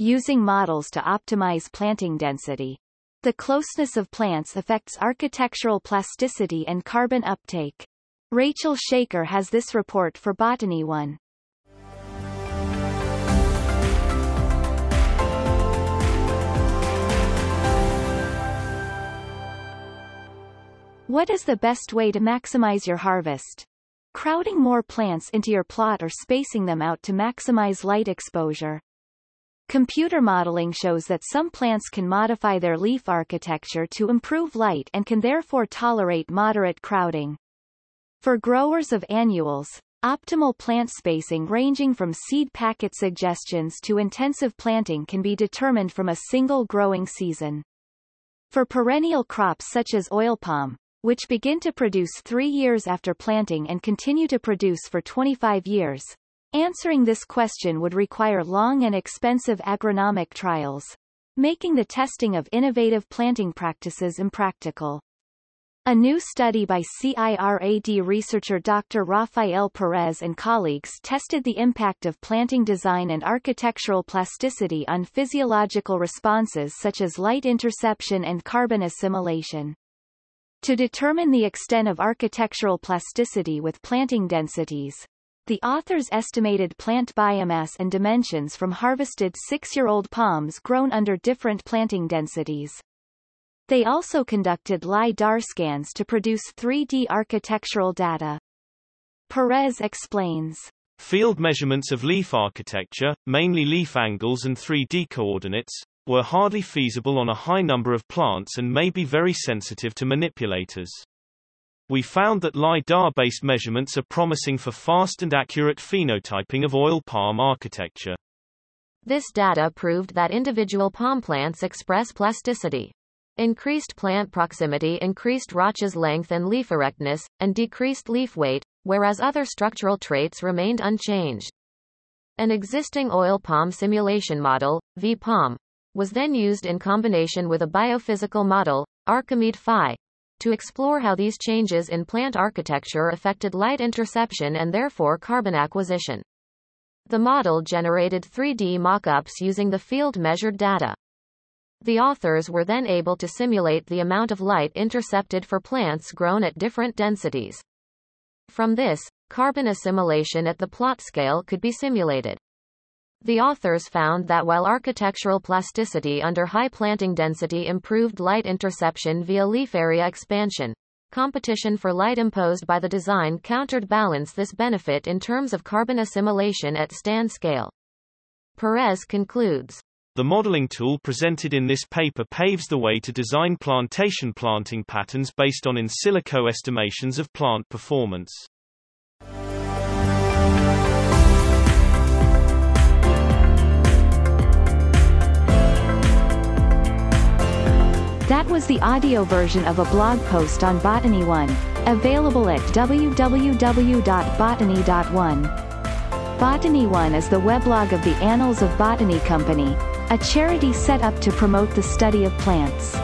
using models to optimize planting density. The closeness of plants affects architectural plasticity and carbon uptake. Rachel Shekar has this report for Botany One. What is the best way to maximize your harvest? Crowding more plants into your plot or spacing them out to maximize light exposure. Computer modeling shows that some plants can modify their leaf architecture to improve light and can therefore tolerate moderate crowding. For growers of annuals, optimal plant spacing ranging from seed packet suggestions to intensive planting can be determined from a single growing season. For perennial crops such as oil palm, which begin to produce three years after planting and continue to produce for 25 years. Answering this question would require long and expensive agronomic trials, making the testing of innovative planting practices impractical. A new study by CIRAD researcher Dr. Rafael Perez and colleagues tested the impact of planting design and architectural plasticity on physiological responses such as light interception and carbon assimilation. To determine the extent of architectural plasticity with planting densities, the authors estimated plant biomass and dimensions from harvested six-year-old palms grown under different planting densities. They also conducted LiDAR scans to produce 3D architectural data. Perez explains. Field measurements of leaf architecture, mainly leaf angles and 3D coordinates, were hardly feasible on a high number of plants and may be very sensitive to manipulators. We found that LiDAR-based measurements are promising for fast and accurate phenotyping of oil palm architecture. This data proved that individual palm plants express plasticity. Increased plant proximity increased rachis length and leaf erectness, and decreased leaf weight, whereas other structural traits remained unchanged. An existing oil palm simulation model, VPalm, was then used in combination with a biophysical model, Archimede Phi, to explore how these changes in plant architecture affected light interception and therefore carbon acquisition. The model generated 3D mock-ups using the field-measured data. The authors were then able to simulate the amount of light intercepted for plants grown at different densities. From this, carbon assimilation at the plot scale could be simulated. The authors found that while architectural plasticity under high planting density improved light interception via leaf area expansion, competition for light imposed by the design countered balance this benefit in terms of carbon assimilation at stand scale. Perez concludes. The modeling tool presented in this paper paves the way to design plantation planting patterns based on in silico estimations of plant performance. Was the audio version of a blog post on Botany One, available at www.botany.one. Botany One is the weblog of the Annals of Botany Company, a charity set up to promote the study of plants.